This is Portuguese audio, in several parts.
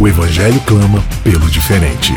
O Evangelho clama pelo diferente.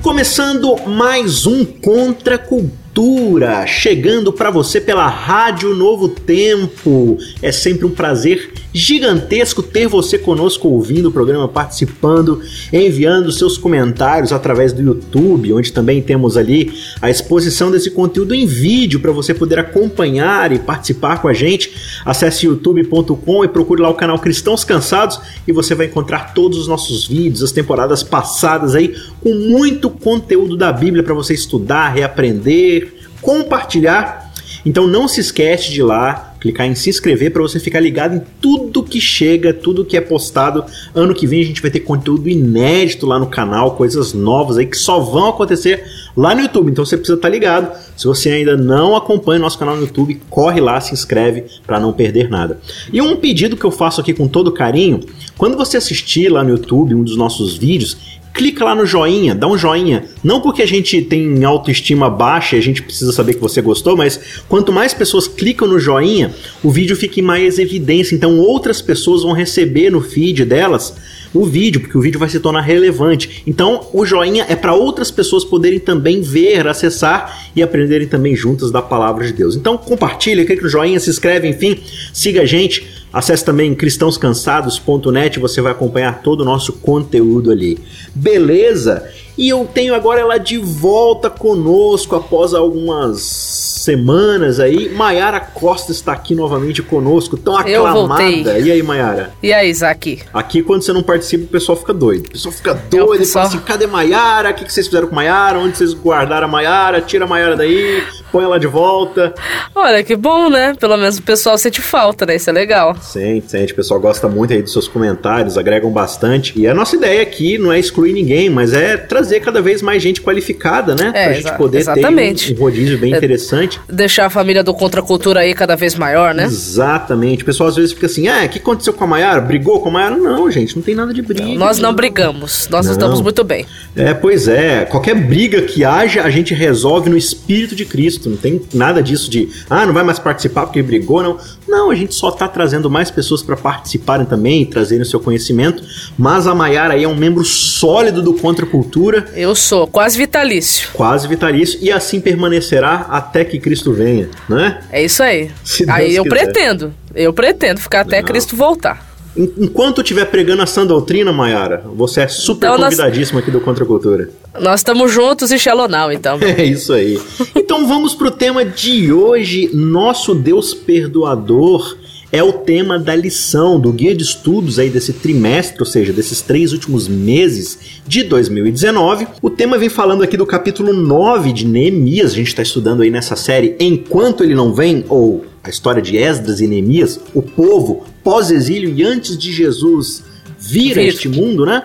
Começando mais um Contra Cultura, chegando para você pela Rádio Novo Tempo. É sempre um prazer gigantesco ter você conosco ouvindo o programa, participando, enviando seus comentários através do YouTube, onde também temos ali a exposição desse conteúdo em vídeo para você poder acompanhar e participar com a gente. Acesse youtube.com e procure lá o canal Cristãos Cansados e você vai encontrar todos os nossos vídeos, as temporadas passadas aí, com muito conteúdo da Bíblia para você estudar, reaprender compartilhar. Então não se esquece de ir lá, clicar em se inscrever para você ficar ligado em tudo que chega, tudo que é postado. Ano que vem a gente vai ter conteúdo inédito lá no canal, coisas novas aí que só vão acontecer lá no YouTube. Então você precisa estar tá ligado. Se você ainda não acompanha o nosso canal no YouTube, corre lá, se inscreve para não perder nada. E um pedido que eu faço aqui com todo carinho, quando você assistir lá no YouTube um dos nossos vídeos, clica lá no joinha, dá um joinha. Não porque a gente tem autoestima baixa e a gente precisa saber que você gostou, mas quanto mais pessoas clicam no joinha, o vídeo fica em mais evidência. Então outras pessoas vão receber no feed delas o vídeo, porque o vídeo vai se tornar relevante. Então, o joinha é para outras pessoas poderem também ver, acessar e aprenderem também juntas da palavra de Deus. Então, compartilha, clica no joinha, se inscreve, enfim, siga a gente. Acesse também cristãoscansados.net, você vai acompanhar todo o nosso conteúdo ali. Beleza? E eu tenho agora ela de volta conosco após algumas semanas aí. Maiara Costa está aqui novamente conosco, tão aclamada. E aí, Maiara? E aí, Isaac? Aqui, quando você não participa, o pessoal fica doido. O pessoal fica doido é, pessoal... e fala assim: cadê Maiara? O que vocês fizeram com Maiara? Onde vocês guardaram a Maiara? Tira a Maiara daí põe ela de volta. Olha, que bom, né? Pelo menos o pessoal sente falta, né? Isso é legal. Sente, sente. O pessoal gosta muito aí dos seus comentários, agregam bastante. E a nossa ideia aqui não é excluir ninguém, mas é trazer cada vez mais gente qualificada, né? É, pra gente poder exatamente. ter um, um rodízio bem é, interessante. Deixar a família do Contracultura aí cada vez maior, né? Exatamente. O pessoal às vezes fica assim, ah, o que aconteceu com a Maiara? Brigou com a Maiara? Não, gente, não tem nada de briga. Não, nós não brigamos, nós não. estamos muito bem. É, pois é. Qualquer briga que haja, a gente resolve no Espírito de Cristo. Não tem nada disso de, ah, não vai mais participar porque brigou, não. Não, a gente só está trazendo mais pessoas para participarem também e trazerem o seu conhecimento. Mas a Maiara aí é um membro sólido do Contra Cultura. Eu sou, quase vitalício. Quase vitalício e assim permanecerá até que Cristo venha, né? É isso aí. aí eu pretendo, eu pretendo ficar até não. Cristo voltar. Enquanto estiver pregando a sã doutrina, Mayara, você é super então convidadíssima nós... aqui do Contra Cultura. Nós estamos juntos em Shalonau, então. É isso aí. então vamos pro tema de hoje. Nosso Deus perdoador é o tema da lição do guia de estudos aí desse trimestre, ou seja, desses três últimos meses de 2019. O tema vem falando aqui do capítulo 9 de Neemias. A gente está estudando aí nessa série Enquanto Ele Não Vem, ou a história de Esdras e Neemias, o povo pós-exílio e antes de Jesus vir a este mundo, né?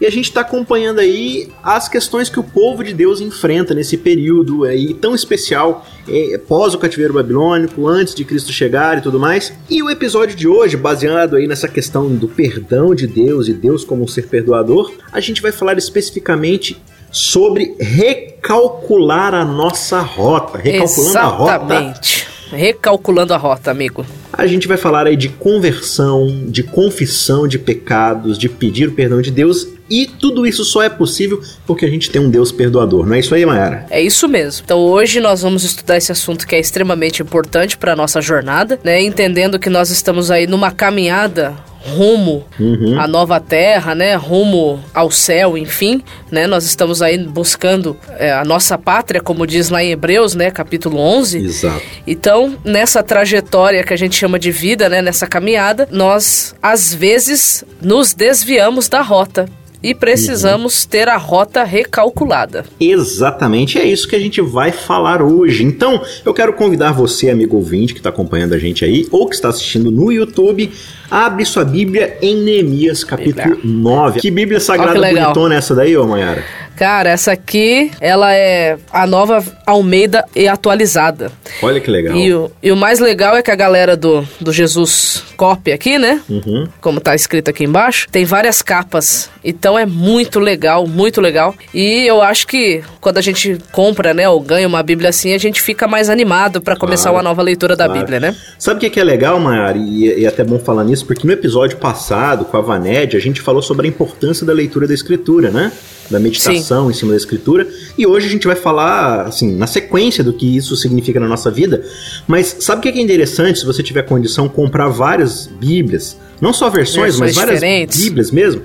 E a gente está acompanhando aí as questões que o povo de Deus enfrenta nesse período aí tão especial, é, pós o cativeiro babilônico, antes de Cristo chegar e tudo mais. E o episódio de hoje, baseado aí nessa questão do perdão de Deus e Deus como um ser perdoador, a gente vai falar especificamente sobre recalcular a nossa rota, recalculando Exatamente. a rota Recalculando a rota, amigo. A gente vai falar aí de conversão, de confissão de pecados, de pedir o perdão de Deus e tudo isso só é possível porque a gente tem um Deus perdoador. Não é isso aí, Mayara? É isso mesmo. Então hoje nós vamos estudar esse assunto que é extremamente importante para nossa jornada, né? Entendendo que nós estamos aí numa caminhada rumo uhum. à nova terra, né? Rumo ao céu, enfim, né? Nós estamos aí buscando é, a nossa pátria, como diz lá em Hebreus, né? Capítulo 11. Exato. Então, nessa trajetória que a gente chama de vida, né? Nessa caminhada, nós às vezes nos desviamos da rota. E precisamos uhum. ter a rota recalculada. Exatamente, é isso que a gente vai falar hoje. Então, eu quero convidar você, amigo ouvinte, que está acompanhando a gente aí, ou que está assistindo no YouTube, abre sua Bíblia em Neemias, capítulo Bíblia. 9. Que Bíblia sagrada bonitona é essa daí, ô Mayara? Cara, essa aqui, ela é a nova Almeida e atualizada. Olha que legal. E o, e o mais legal é que a galera do, do Jesus Copy aqui, né? Uhum. Como tá escrito aqui embaixo, tem várias capas. Então é muito legal, muito legal. E eu acho que quando a gente compra, né, ou ganha uma Bíblia assim, a gente fica mais animado para começar claro, uma nova leitura da claro. Bíblia, né? Sabe o que é legal, Mayara? E, e é até bom falar nisso, porque no episódio passado, com a Vaned, a gente falou sobre a importância da leitura da Escritura, né? Da meditação Sim. em cima da escritura. E hoje a gente vai falar, assim, na sequência do que isso significa na nossa vida. Mas sabe o que é interessante, se você tiver condição, comprar várias Bíblias? Não só versões, versões mas várias diferentes. Bíblias mesmo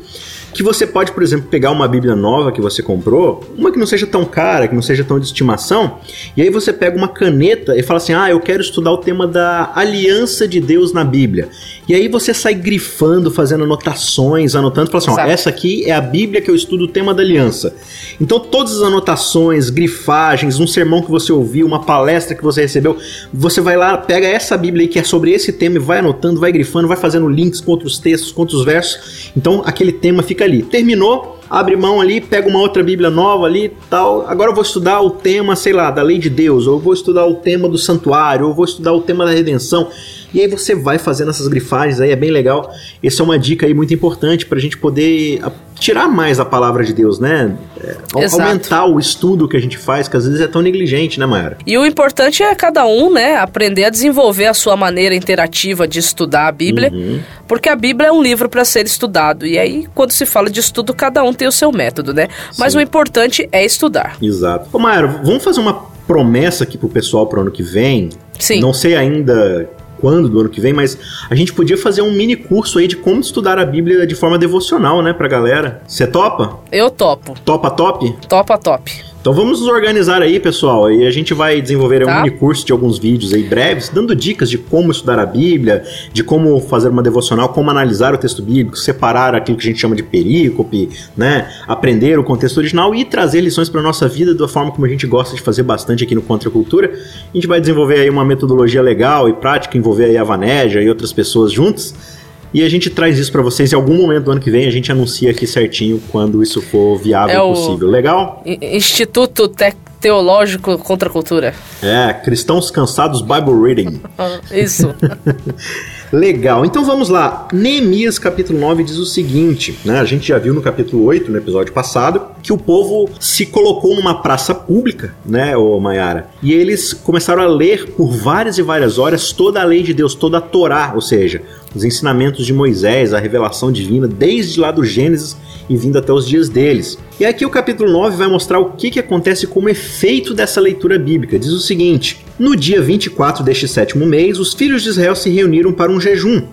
que você pode, por exemplo, pegar uma Bíblia nova que você comprou, uma que não seja tão cara, que não seja tão de estimação, e aí você pega uma caneta e fala assim: "Ah, eu quero estudar o tema da aliança de Deus na Bíblia". E aí você sai grifando, fazendo anotações, anotando, fala assim: ó, essa aqui é a Bíblia que eu estudo o tema da aliança. Então todas as anotações, grifagens, um sermão que você ouviu, uma palestra que você recebeu, você vai lá, pega essa Bíblia aí que é sobre esse tema e vai anotando, vai grifando, vai fazendo links com outros textos, com outros versos. Então aquele tema fica ali. Terminou, abre mão ali, pega uma outra Bíblia nova ali, tal. Agora eu vou estudar o tema, sei lá, da lei de Deus, ou vou estudar o tema do santuário, ou vou estudar o tema da redenção. E aí você vai fazendo essas grifagens aí, é bem legal. Essa é uma dica aí muito importante para a gente poder tirar mais a palavra de Deus, né? É, aumentar o estudo que a gente faz, que às vezes é tão negligente, né, Mayara? E o importante é cada um, né, aprender a desenvolver a sua maneira interativa de estudar a Bíblia, uhum. porque a Bíblia é um livro para ser estudado. E aí, quando se fala de estudo, cada um tem o seu método, né? Mas Sim. o importante é estudar. Exato. Ô, Mayara, vamos fazer uma promessa aqui pro pessoal pro ano que vem. Sim. Não sei ainda quando do ano que vem, mas a gente podia fazer um mini curso aí de como estudar a Bíblia de forma devocional, né, pra galera. Você topa? Eu topo. Topa top? Topa top. Então vamos nos organizar aí, pessoal, e a gente vai desenvolver tá. um mini curso de alguns vídeos aí breves, dando dicas de como estudar a Bíblia, de como fazer uma devocional, como analisar o texto bíblico, separar aquilo que a gente chama de perícope, né, aprender o contexto original e trazer lições para nossa vida da forma como a gente gosta de fazer bastante aqui no Contra a Cultura. A gente vai desenvolver aí uma metodologia legal e prática, envolver aí a Vanégia e outras pessoas juntos e a gente traz isso para vocês em algum momento do ano que vem. A gente anuncia aqui certinho quando isso for viável é e possível. Legal? Instituto Tec Teológico contra a Cultura. É, Cristãos Cansados Bible Reading. isso. Legal, então vamos lá. Neemias capítulo 9 diz o seguinte, né? A gente já viu no capítulo 8, no episódio passado, que o povo se colocou numa praça pública, né, ô Maiara? E eles começaram a ler por várias e várias horas toda a lei de Deus, toda a Torá, ou seja, os ensinamentos de Moisés, a revelação divina, desde lá do Gênesis e vindo até os dias deles. E aqui o capítulo 9 vai mostrar o que, que acontece como efeito dessa leitura bíblica. Diz o seguinte: No dia 24 deste sétimo mês, os filhos de Israel se reuniram para um jejum.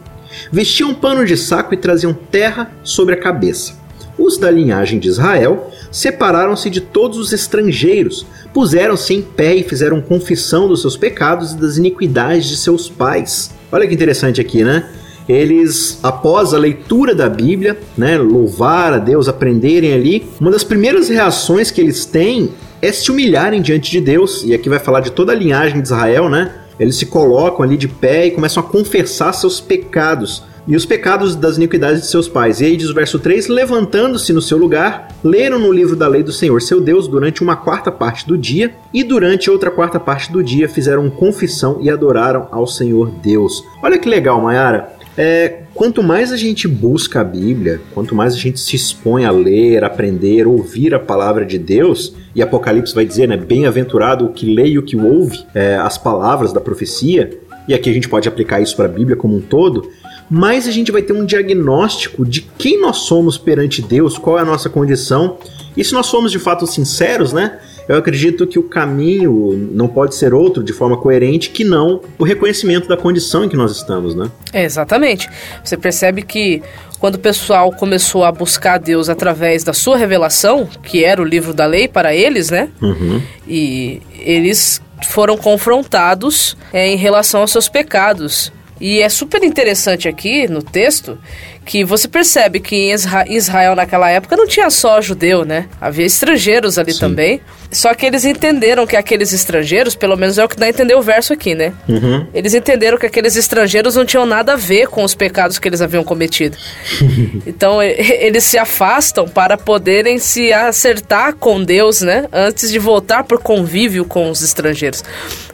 Vestiam pano de saco e traziam terra sobre a cabeça. Os da linhagem de Israel separaram-se de todos os estrangeiros, puseram-se em pé e fizeram confissão dos seus pecados e das iniquidades de seus pais. Olha que interessante aqui, né? Eles, após a leitura da Bíblia, né, louvar a Deus, aprenderem ali, uma das primeiras reações que eles têm é se humilharem diante de Deus, e aqui vai falar de toda a linhagem de Israel, né? Eles se colocam ali de pé e começam a confessar seus pecados e os pecados das iniquidades de seus pais. E aí diz o verso 3: Levantando-se no seu lugar, leram no livro da lei do Senhor, seu Deus, durante uma quarta parte do dia, e durante outra quarta parte do dia fizeram confissão e adoraram ao Senhor Deus. Olha que legal, Mayara. É, quanto mais a gente busca a Bíblia, quanto mais a gente se expõe a ler, aprender, ouvir a palavra de Deus, e Apocalipse vai dizer, né, bem-aventurado o que lê e o que ouve é, as palavras da profecia, e aqui a gente pode aplicar isso para a Bíblia como um todo, mais a gente vai ter um diagnóstico de quem nós somos perante Deus, qual é a nossa condição, e se nós somos de fato sinceros, né, eu acredito que o caminho não pode ser outro de forma coerente que não o reconhecimento da condição em que nós estamos, né? É, exatamente. Você percebe que quando o pessoal começou a buscar Deus através da sua revelação, que era o livro da lei para eles, né? Uhum. E eles foram confrontados é, em relação aos seus pecados. E é super interessante aqui no texto que você percebe que em Israel naquela época não tinha só judeu, né? Havia estrangeiros ali Sim. também. Só que eles entenderam que aqueles estrangeiros, pelo menos é o que dá a entender o verso aqui, né? Uhum. Eles entenderam que aqueles estrangeiros não tinham nada a ver com os pecados que eles haviam cometido. então eles se afastam para poderem se acertar com Deus, né? Antes de voltar por convívio com os estrangeiros.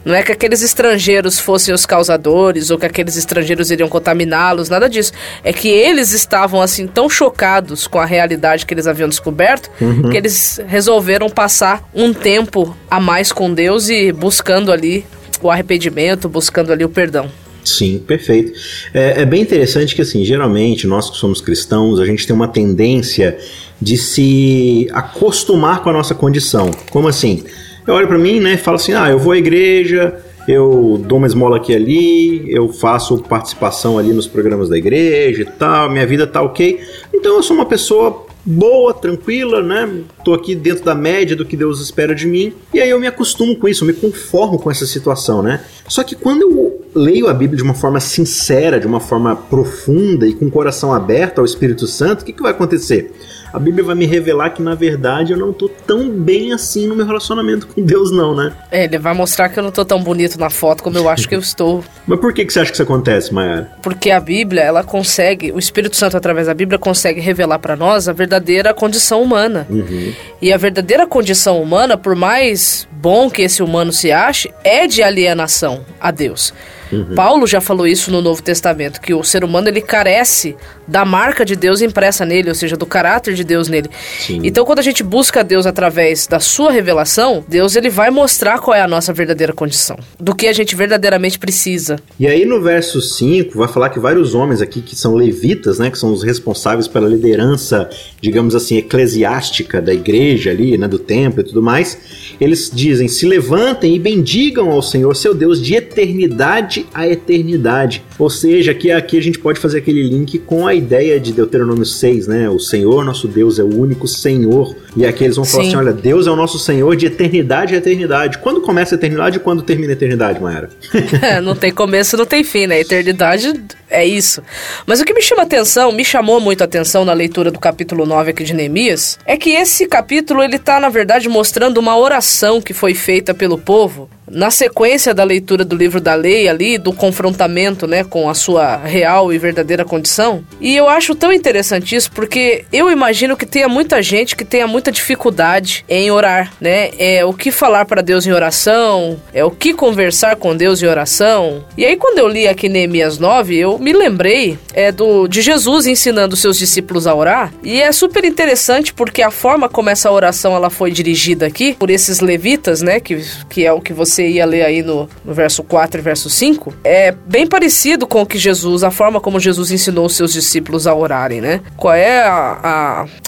Não é que aqueles estrangeiros fossem os causadores ou que aqueles estrangeiros iriam contaminá-los, nada disso. É que eles estavam assim tão chocados com a realidade que eles haviam descoberto uhum. que eles resolveram passar um um tempo a mais com Deus e buscando ali o arrependimento, buscando ali o perdão. Sim, perfeito. É, é, bem interessante que, assim, geralmente nós que somos cristãos, a gente tem uma tendência de se acostumar com a nossa condição. Como assim? Eu olho para mim, né, e falo assim: ah, eu vou à igreja, eu dou uma esmola aqui ali, eu faço participação ali nos programas da igreja e tal, minha vida tá ok. Então eu sou uma pessoa boa, tranquila, né? Tô aqui dentro da média do que Deus espera de mim. E aí eu me acostumo com isso, eu me conformo com essa situação, né? Só que quando eu leio a Bíblia de uma forma sincera, de uma forma profunda e com o coração aberto ao Espírito Santo, o que, que vai acontecer? a Bíblia vai me revelar que na verdade eu não tô tão bem assim no meu relacionamento com Deus, não, né? É, ele vai mostrar que eu não tô tão bonito na foto como eu acho que eu estou. Mas por que, que você acha que isso acontece, Maia? Porque a Bíblia, ela consegue, o Espírito Santo através da Bíblia consegue revelar para nós a verdadeira condição humana. Uhum. E a verdadeira condição humana, por mais bom que esse humano se ache, é de alienação a Deus. Uhum. Paulo já falou isso no Novo Testamento, que o ser humano ele carece da marca de Deus impressa nele, ou seja, do caráter de Deus nele. Sim. Então, quando a gente busca Deus através da sua revelação, Deus ele vai mostrar qual é a nossa verdadeira condição, do que a gente verdadeiramente precisa. E aí no verso 5 vai falar que vários homens aqui que são levitas, né, que são os responsáveis pela liderança, digamos assim, eclesiástica da igreja ali, né, do templo e tudo mais, eles dizem: "Se levantem e bendigam ao Senhor, seu Deus de eternidade a eternidade. Ou seja, aqui, aqui a gente pode fazer aquele link com a ideia de Deuteronômio 6, né? O Senhor, nosso Deus, é o único Senhor. E aqui eles vão falar Sim. assim: olha, Deus é o nosso Senhor de eternidade a eternidade. Quando começa a eternidade e quando termina a eternidade, Maera? não tem começo, não tem fim, né? Eternidade é isso. Mas o que me chama atenção, me chamou muito a atenção na leitura do capítulo 9 aqui de Neemias, é que esse capítulo ele tá na verdade mostrando uma oração que foi feita pelo povo na sequência da leitura do livro da lei ali, do confrontamento, né, com a sua real e verdadeira condição. E eu acho tão interessante isso porque eu imagino que tenha muita gente que tenha muita dificuldade em orar, né? É o que falar para Deus em oração, é o que conversar com Deus em oração. E aí quando eu li aqui Neemias 9, eu me lembrei é do de Jesus ensinando seus discípulos a orar, e é super interessante porque a forma como essa oração ela foi dirigida aqui por esses levitas, né, que, que é o que você ia ler aí no, no verso 4 e verso 5, é bem parecido com o que Jesus, a forma como Jesus ensinou os seus discípulos a orarem, né? Qual é a,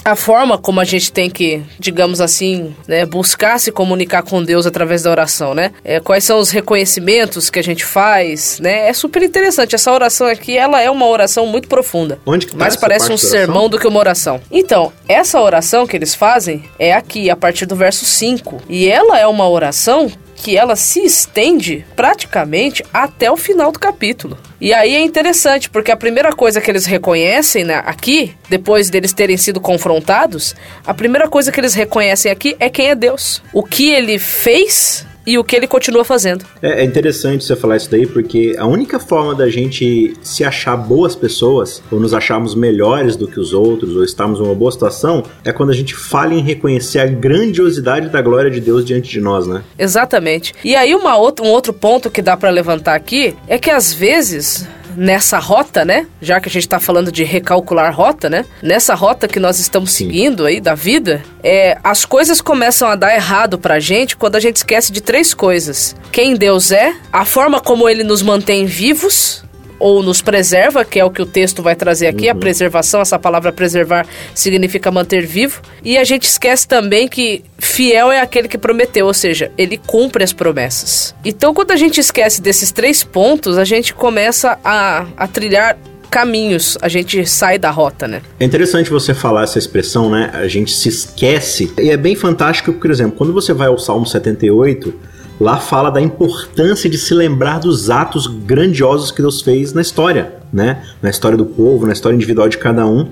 a, a forma como a gente tem que, digamos assim, né, buscar se comunicar com Deus através da oração, né? É, quais são os reconhecimentos que a gente faz, né? É super interessante. Essa oração aqui ela é uma oração muito profunda. Onde que tá Mas parece um sermão do que uma oração. Então, essa oração que eles fazem é aqui, a partir do verso 5. E ela é uma oração que ela se estende praticamente até o final do capítulo. E aí é interessante, porque a primeira coisa que eles reconhecem né, aqui, depois deles terem sido confrontados, a primeira coisa que eles reconhecem aqui é quem é Deus. O que ele fez e o que ele continua fazendo. É, é, interessante você falar isso daí, porque a única forma da gente se achar boas pessoas, ou nos acharmos melhores do que os outros, ou estarmos numa boa situação, é quando a gente fala em reconhecer a grandiosidade da glória de Deus diante de nós, né? Exatamente. E aí uma outra, um outro ponto que dá para levantar aqui é que às vezes nessa rota, né? Já que a gente está falando de recalcular rota, né? Nessa rota que nós estamos Sim. seguindo aí da vida, é, as coisas começam a dar errado pra gente quando a gente esquece de três coisas: quem Deus é, a forma como ele nos mantém vivos ou nos preserva, que é o que o texto vai trazer aqui, uhum. a preservação, essa palavra preservar significa manter vivo. E a gente esquece também que fiel é aquele que prometeu, ou seja, ele cumpre as promessas. Então, quando a gente esquece desses três pontos, a gente começa a, a trilhar caminhos, a gente sai da rota, né? É interessante você falar essa expressão, né? A gente se esquece. E é bem fantástico, por exemplo, quando você vai ao Salmo 78, lá fala da importância de se lembrar dos atos grandiosos que Deus fez na história, né? Na história do povo, na história individual de cada um.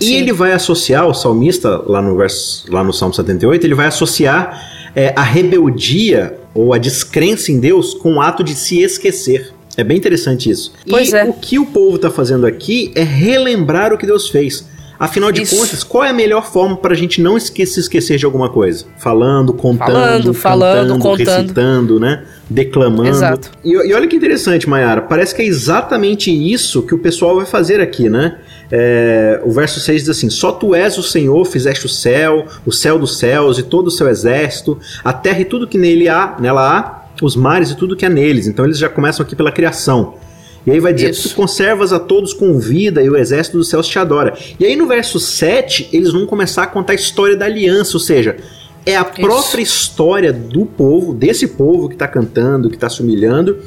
E Sim. ele vai associar, o salmista, lá no, verso, lá no Salmo 78, ele vai associar é, a rebeldia ou a descrença em Deus com o ato de se esquecer. É bem interessante isso. Pois e é. o que o povo está fazendo aqui é relembrar o que Deus fez. Afinal de Isso. contas, qual é a melhor forma para a gente não esque se esquecer de alguma coisa? Falando, contando, falando, falando contando. recitando, né? Declamando. Exato. E, e olha que interessante, Mayara. Parece que é exatamente isso que o pessoal vai fazer aqui, né? É, o verso 6 diz assim: Só tu és o Senhor, fizeste o céu, o céu dos céus e todo o seu exército, a terra e tudo que nele há, nela há, os mares e tudo que há neles. Então eles já começam aqui pela criação. E aí vai dizer: Isso. Tu conservas a todos com vida e o exército dos céus te adora. E aí no verso 7, eles vão começar a contar a história da aliança, ou seja, é a própria Isso. história do povo, desse povo que está cantando, que está se humilhando.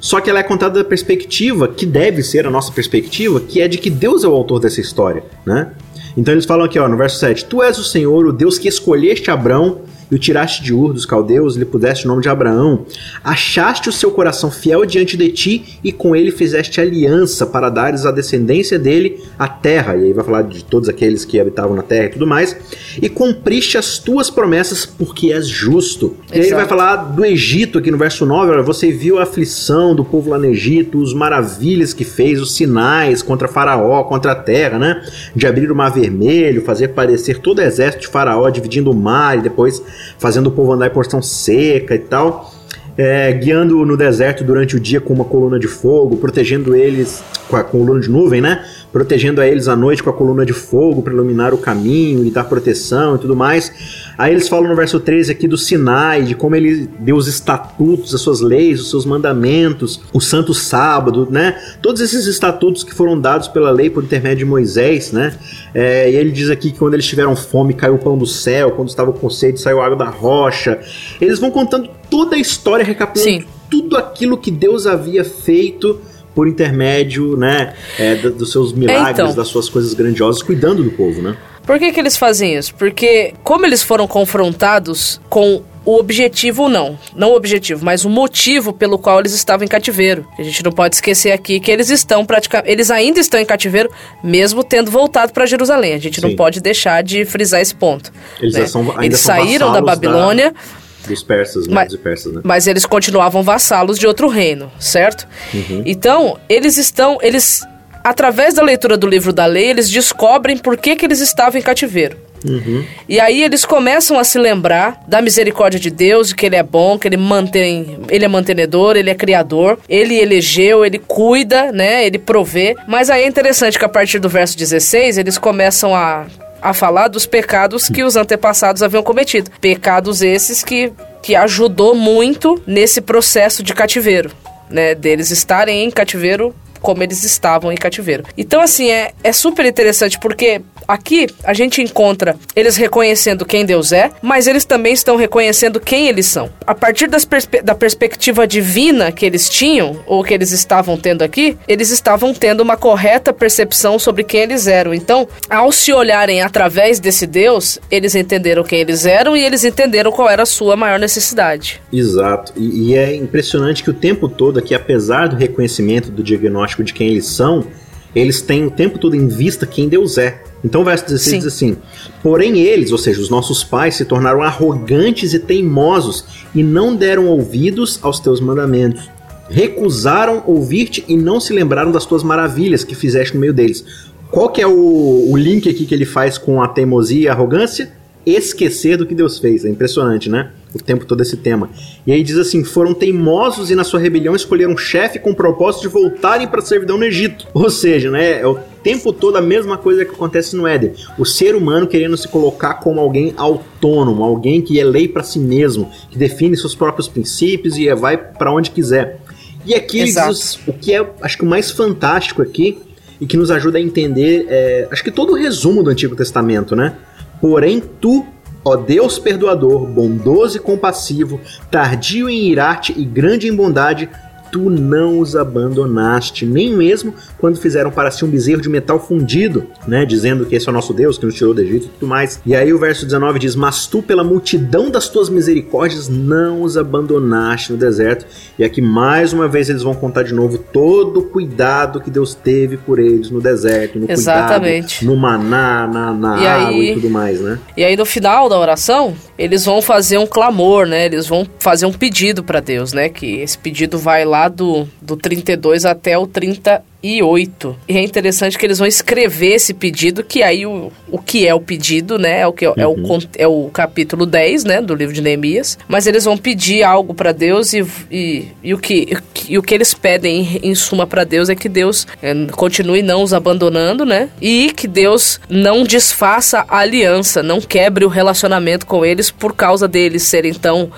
Só que ela é contada da perspectiva, que deve ser a nossa perspectiva, que é de que Deus é o autor dessa história, né? Então eles falam aqui, ó, no verso 7, Tu és o Senhor, o Deus que escolheste Abrão o tiraste de Ur dos caldeus, lhe pudeste o nome de Abraão. Achaste o seu coração fiel diante de ti e com ele fizeste aliança para dares à descendência dele a terra. E aí vai falar de todos aqueles que habitavam na terra e tudo mais. E cumpriste as tuas promessas porque és justo. Exato. E aí ele vai falar do Egito aqui no verso 9. Olha, você viu a aflição do povo lá no Egito, os maravilhas que fez, os sinais contra Faraó, contra a terra, né? De abrir o mar vermelho, fazer parecer todo o exército de Faraó dividindo o mar e depois fazendo o povo andar em porção seca e tal. É, guiando no deserto durante o dia com uma coluna de fogo, protegendo eles com a coluna de nuvem, né? Protegendo a eles à noite com a coluna de fogo para iluminar o caminho e dar proteção e tudo mais. Aí eles falam no verso 13 aqui do Sinai, de como ele deu os estatutos, as suas leis, os seus mandamentos, o santo sábado, né? Todos esses estatutos que foram dados pela lei por intermédio de Moisés, né? É, e ele diz aqui que quando eles tiveram fome caiu o pão do céu, quando estavam com sede saiu água da rocha. Eles vão contando toda a história, recapitulando Sim. tudo aquilo que Deus havia feito por intermédio, né, é, dos seus milagres, então, das suas coisas grandiosas, cuidando do povo, né? Por que, que eles fazem isso? Porque, como eles foram confrontados com o objetivo não, não o objetivo, mas o motivo pelo qual eles estavam em cativeiro. A gente não pode esquecer aqui que eles estão praticamente, eles ainda estão em cativeiro, mesmo tendo voltado para Jerusalém. A gente Sim. não pode deixar de frisar esse ponto. Eles, né? são, eles saíram da Babilônia. Da... Dos persas, né? mas, dos persas, né? mas eles continuavam vassalos de outro reino, certo? Uhum. Então, eles estão, eles através da leitura do livro da lei, eles descobrem por que, que eles estavam em cativeiro. Uhum. E aí eles começam a se lembrar da misericórdia de Deus, de que ele é bom, que ele mantém, ele é mantenedor, ele é criador, ele elegeu, ele cuida, né? Ele provê. Mas aí é interessante que a partir do verso 16 eles começam a a falar dos pecados que os antepassados haviam cometido. Pecados esses que, que ajudou muito nesse processo de cativeiro. Né, deles estarem em cativeiro como eles estavam em cativeiro. Então, assim, é, é super interessante porque aqui a gente encontra eles reconhecendo quem Deus é, mas eles também estão reconhecendo quem eles são. A partir perspe da perspectiva divina que eles tinham, ou que eles estavam tendo aqui, eles estavam tendo uma correta percepção sobre quem eles eram. Então, ao se olharem através desse Deus, eles entenderam quem eles eram e eles entenderam qual era a sua maior necessidade. Exato. E, e é impressionante que o tempo todo aqui, apesar do reconhecimento do diagnóstico diagnóstico de quem eles são, eles têm o tempo todo em vista quem Deus é. Então o verso 16 Sim. diz assim: Porém eles, ou seja, os nossos pais, se tornaram arrogantes e teimosos e não deram ouvidos aos teus mandamentos. Recusaram ouvir-te e não se lembraram das tuas maravilhas que fizeste no meio deles. Qual que é o, o link aqui que ele faz com a teimosia e a arrogância? Esquecer do que Deus fez. É impressionante, né? o tempo todo esse tema. E aí diz assim: foram teimosos e na sua rebelião escolheram um chefe com o propósito de voltarem para a servidão no Egito. Ou seja, né, é o tempo todo a mesma coisa que acontece no Éden. O ser humano querendo se colocar como alguém autônomo, alguém que é lei para si mesmo, que define seus próprios princípios e vai para onde quiser. E aqui diz o que é, acho que o mais fantástico aqui e que nos ajuda a entender, é, acho que todo o resumo do Antigo Testamento, né? Porém, tu Ó Deus perdoador, bondoso e compassivo, tardio em irar-te e grande em bondade, tu não os abandonaste, nem mesmo quando fizeram para si um bezerro de metal fundido, né, dizendo que esse é o nosso Deus, que nos tirou do Egito e tudo mais. E aí o verso 19 diz: Mas tu, pela multidão das tuas misericórdias, não os abandonaste no deserto. E aqui mais uma vez eles vão contar de novo todo o cuidado que Deus teve por eles no deserto, no Exatamente. cuidado, no maná, na, na E água aí- e tudo mais, né? E aí no final da oração, eles vão fazer um clamor, né? Eles vão fazer um pedido para Deus, né? Que esse pedido vai lá do, do 32 até o 38. E é interessante que eles vão escrever esse pedido, que aí o, o que é o pedido, né? É o, que é, o, con- é o capítulo 10, né? Do livro de Neemias. Mas eles vão pedir algo para Deus e, e, e o que, e o que eles pedem, em, em suma, para Deus é que Deus eh, continue não os abandonando, né? E que Deus não desfaça a aliança, não quebre o relacionamento com eles por causa deles serem tão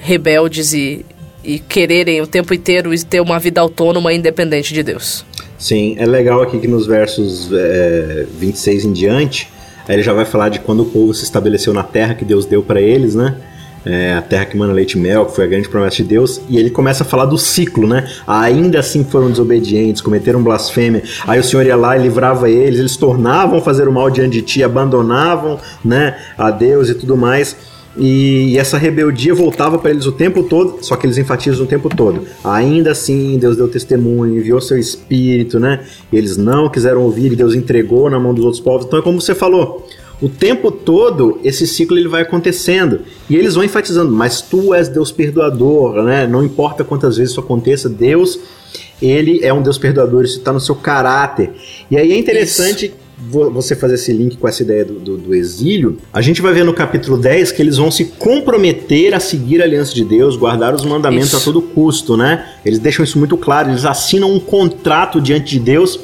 rebeldes e, e quererem o tempo inteiro ter uma vida autônoma e independente de Deus. Sim, é legal aqui que nos versos é, 26 em diante, ele já vai falar de quando o povo se estabeleceu na terra que Deus deu para eles, né? É, a terra que mana leite e mel, que foi a grande promessa de Deus, e ele começa a falar do ciclo, né? Ainda assim foram desobedientes, cometeram blasfêmia. Aí o Senhor ia lá e livrava eles, eles tornavam fazer o mal diante de ti, abandonavam, né, a Deus e tudo mais. E essa rebeldia voltava para eles o tempo todo, só que eles enfatizam o tempo todo. Ainda assim, Deus deu testemunho, enviou seu espírito, né? Eles não quiseram ouvir, e Deus entregou na mão dos outros povos. Então é como você falou, o tempo todo esse ciclo ele vai acontecendo. E eles vão enfatizando, mas tu és Deus perdoador, né? Não importa quantas vezes isso aconteça, Deus, ele é um Deus perdoador, isso está no seu caráter. E aí é interessante vo- você fazer esse link com essa ideia do, do- do exílio, a gente vai ver no capítulo 10 que eles vão se comprometer a seguir a aliança de Deus, guardar os mandamentos Isso. a todo custo, né? Eles deixam isso muito claro, eles assinam um contrato diante de Deus.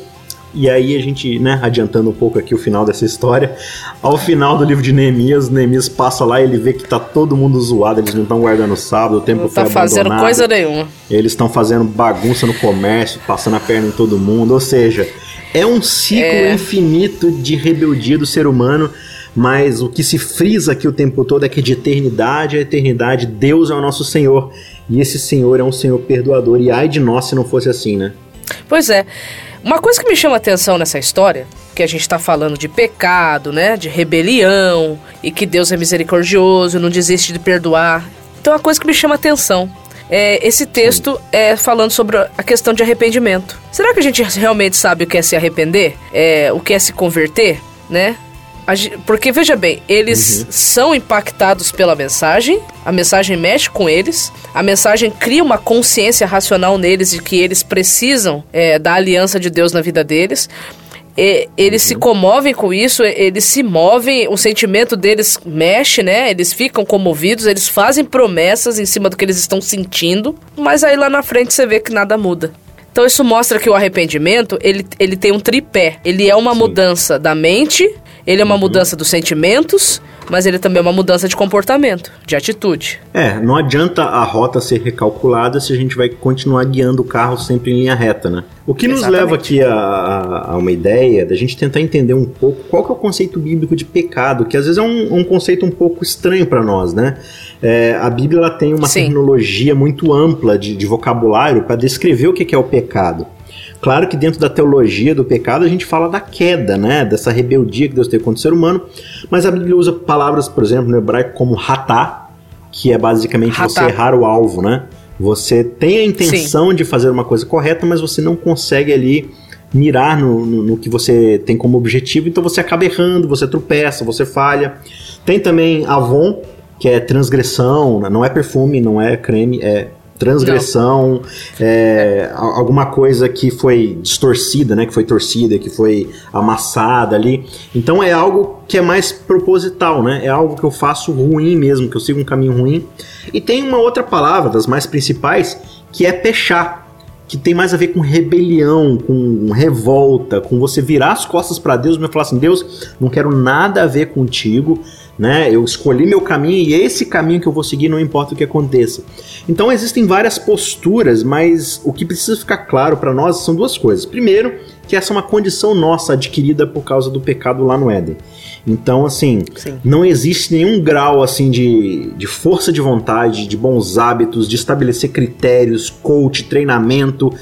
E aí a gente, né, adiantando um pouco aqui o final dessa história, ao final do livro de Neemias, Neemias passa lá e ele vê que tá todo mundo zoado, eles não estão guardando o sábado, o tempo Não foi tá fazendo abandonado. coisa nenhuma. Eles estão fazendo bagunça no comércio, passando a perna em todo mundo. Ou seja, é um ciclo É. infinito de rebeldia do ser humano. Mas o que se frisa aqui o tempo todo é que de eternidade a eternidade, Deus é o nosso Senhor. E esse Senhor é um Senhor perdoador. E ai de nós se não fosse assim, né? Pois é. Uma coisa que me chama atenção nessa história, que a gente tá falando de pecado, né? De rebelião, e que Deus é misericordioso, não desiste de perdoar. Então, uma coisa que me chama atenção. É, esse texto é falando sobre a questão de arrependimento. Será que a gente realmente sabe o que é se arrepender? É, o que é se converter, né? Porque, veja bem, eles são impactados pela mensagem, a mensagem mexe com eles, a mensagem cria uma consciência racional neles de que eles precisam é, da aliança de Deus na vida deles. E- eles se comovem com isso, eles se movem, o sentimento deles mexe, né? Eles ficam comovidos, eles fazem promessas em cima do que eles estão sentindo, mas aí lá na frente você vê que nada muda. Então isso mostra que o arrependimento, ele, ele tem um tripé. Ele é uma mudança da mente, ele é uma mudança dos sentimentos, mas ele também é uma mudança de comportamento, de atitude. É, não adianta a rota ser recalculada se a gente vai continuar guiando o carro sempre em linha reta, né? O que nos Exatamente. leva aqui a, a- uma ideia da gente tentar entender um pouco qual que é o conceito bíblico de pecado, que às vezes é um, um conceito um pouco estranho para nós, né? É, a Bíblia ela tem uma Sim. tecnologia muito ampla de, de vocabulário para descrever o que é o pecado. Claro que dentro da teologia do pecado a gente fala da queda, né? Dessa rebeldia que Deus teve contra o ser humano, mas a Bíblia usa palavras, por exemplo, no hebraico como ratá, que é basicamente você Ratá. errar o alvo, né? Você tem a intenção de fazer uma coisa correta, mas você não consegue ali mirar no, no, no que você tem como objetivo, então você acaba errando, você tropeça, você falha. Tem também Avon, que é transgressão, né? não é perfume, não é creme, é transgressão, é, alguma coisa que foi distorcida, né, que foi torcida, que foi amassada ali. Então é algo que é mais proposital, né? É algo que eu faço ruim mesmo, que eu sigo um caminho ruim. E tem uma outra palavra, das mais principais, que é pechar que tem mais a ver com rebelião, com revolta, com você virar as costas para Deus e falar assim: Deus, não quero nada a ver contigo, né? Eu escolhi meu caminho e esse caminho que eu vou seguir, não importa o que aconteça. Então existem várias posturas, mas o que precisa ficar claro para nós são duas coisas. Primeiro, que essa é uma condição nossa adquirida por causa do pecado lá no Éden. Então, assim, Sim. não existe nenhum grau assim de, de força de vontade, de bons hábitos, de estabelecer critérios, coach, treinamento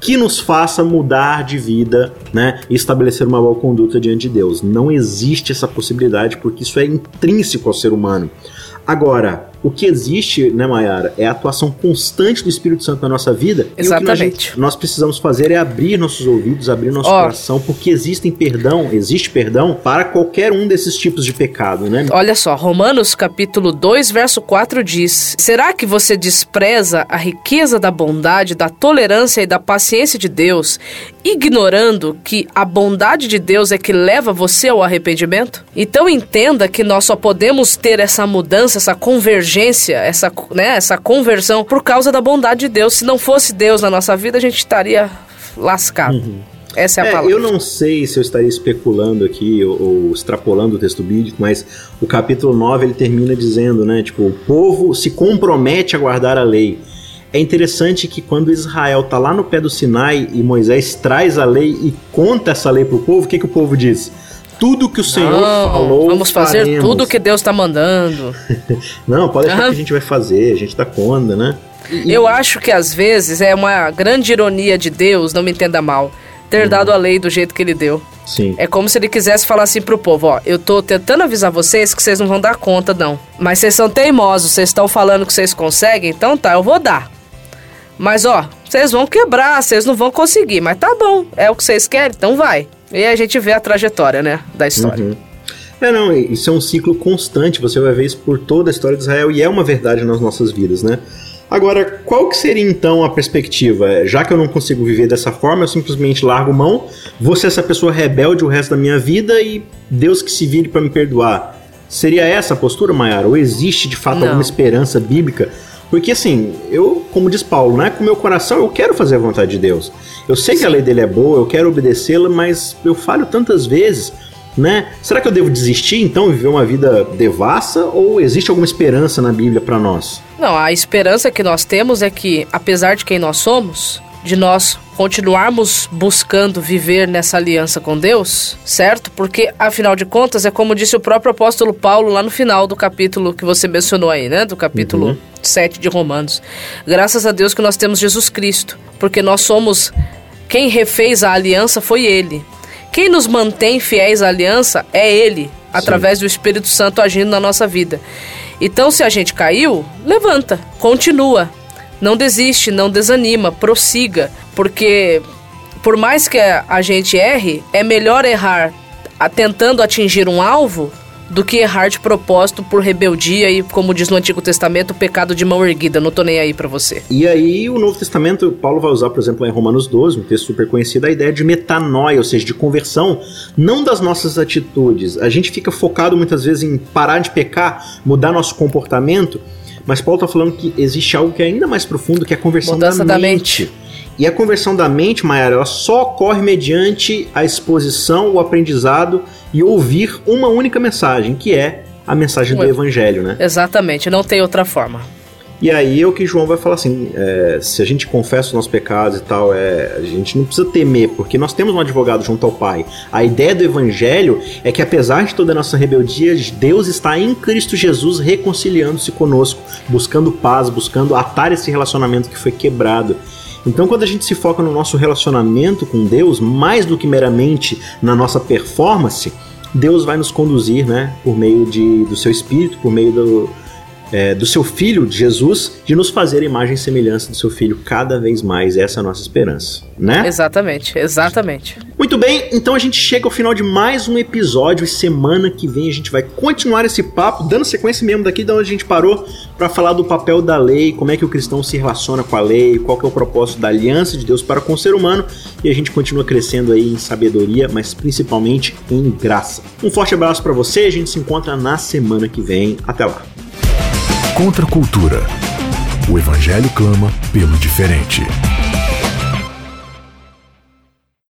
que nos faça mudar de vida, né, e estabelecer uma boa conduta diante de Deus. Não existe essa possibilidade porque isso é intrínseco ao ser humano. Agora, o que existe, né, Mayara, é a atuação constante do Espírito Santo na nossa vida. Exatamente. E o que nós, nós precisamos fazer é abrir nossos ouvidos, abrir nosso coração, porque existem perdão, existe perdão para qualquer um desses tipos de pecado, né? Olha só, Romanos capítulo 2, verso 4 diz: Será que você despreza a riqueza da bondade, da tolerância e da paciência de Deus, ignorando que a bondade de Deus é que leva você ao arrependimento? Então entenda que nós só podemos ter essa mudança, essa conversão essa, né, essa conversão por causa da bondade de Deus. Se não fosse Deus na nossa vida, a gente estaria lascado. Uhum. Essa é a é, palavra. Eu não sei se eu estaria especulando aqui ou, ou, extrapolando o texto bíblico, mas o capítulo 9 ele termina dizendo, né, tipo, o povo se compromete a guardar a lei. É interessante que quando Israel está lá no pé do Sinai e Moisés traz a lei e conta essa lei para o povo, o que, que o povo diz? Tudo que o Senhor não, falou. Vamos fazer faremos. tudo que Deus está mandando. não, pode deixar uhum. que a gente vai fazer, a gente tá conda, né? E, Eu acho que às vezes é uma grande ironia de Deus, não me entenda mal, ter uhum. dado a lei do jeito que ele deu. Sim. É como se ele quisesse falar assim pro povo, ó, eu tô tentando avisar vocês que vocês não vão dar conta, não. Mas vocês são teimosos, vocês estão falando que vocês conseguem, então tá, eu vou dar. Mas ó, vocês vão quebrar, vocês não vão conseguir, mas tá bom, é o que vocês querem, então vai. E a gente vê a trajetória, né, da história. Uhum. É, não, isso é um ciclo constante, você vai ver isso por toda a história de Israel e é uma verdade nas nossas vidas, né? Agora, qual que seria então a perspectiva? É, já que eu não consigo viver dessa forma, eu simplesmente largo mão, vou ser essa pessoa rebelde o resto da minha vida e Deus que se vire para me perdoar. Seria essa a postura, Mayara? Ou existe de fato não. alguma esperança bíblica porque assim, eu, como diz Paulo, né, com meu coração eu quero fazer a vontade de Deus. Eu sei Sim. que a lei dele é boa, eu quero obedecê-la, mas eu falho tantas vezes, né? Será que eu devo desistir então e viver uma vida devassa ou existe alguma esperança na Bíblia para nós? Não, a esperança que nós temos é que, apesar de quem nós somos, de nós continuarmos buscando viver nessa aliança com Deus, certo? Porque afinal de contas é como disse o próprio apóstolo Paulo lá no final do capítulo que você mencionou aí, né? Do capítulo uhum. 7 de Romanos. Graças a Deus que nós temos Jesus Cristo, porque nós somos quem refez a aliança foi ele. Quem nos mantém fiéis à aliança é ele, através Sim. do Espírito Santo agindo na nossa vida. Então, se a gente caiu, levanta, continua, não desiste, não desanima, prossiga, porque por mais que a gente erre, é melhor errar tentando atingir um alvo do que errar de propósito por rebeldia e, como diz no Antigo Testamento, pecado de mão erguida. Não tô nem aí para você. E aí, o Novo Testamento, Paulo vai usar, por exemplo, em Romanos 12, um texto super conhecido, a ideia de metanoia, ou seja, de conversão, não das nossas atitudes. A gente fica focado muitas vezes em parar de pecar, mudar nosso comportamento mas Paulo está falando que existe algo que é ainda mais profundo, que é a conversão Mudança da mente. Da mente. E a conversão da mente, Mayara, ela só ocorre mediante a exposição, o aprendizado e ouvir uma única mensagem, que é a mensagem do Evangelho, né? Exatamente, não tem outra forma. E aí é o que João vai falar assim: é, se a gente confessa os nossos pecados e tal, é, a gente não precisa temer, porque nós temos um advogado junto ao Pai. A ideia do Evangelho é que, apesar de toda a nossa rebeldia, Deus está em Cristo Jesus reconciliando-se conosco, buscando paz, buscando atar esse relacionamento que foi quebrado. Então, quando a gente se foca no nosso relacionamento com Deus, mais do que meramente na nossa performance, Deus vai nos conduzir, né, por meio de, do seu Espírito, por meio do, é, do seu filho, de Jesus, de nos fazer a imagem e semelhança do seu filho cada vez mais. Essa é a nossa esperança, né? Exatamente, exatamente. Muito bem, então a gente chega ao final de mais um episódio e semana que vem a gente vai continuar esse papo, dando sequência mesmo daqui de onde a gente parou, para falar do papel da lei, como é que o cristão se relaciona com a lei, qual que é o propósito da aliança de Deus para com o ser humano e a gente continua crescendo aí em sabedoria, mas principalmente em graça. Um forte abraço para você, a gente se encontra na semana que vem. Até lá. Contra a cultura. O Evangelho clama pelo diferente.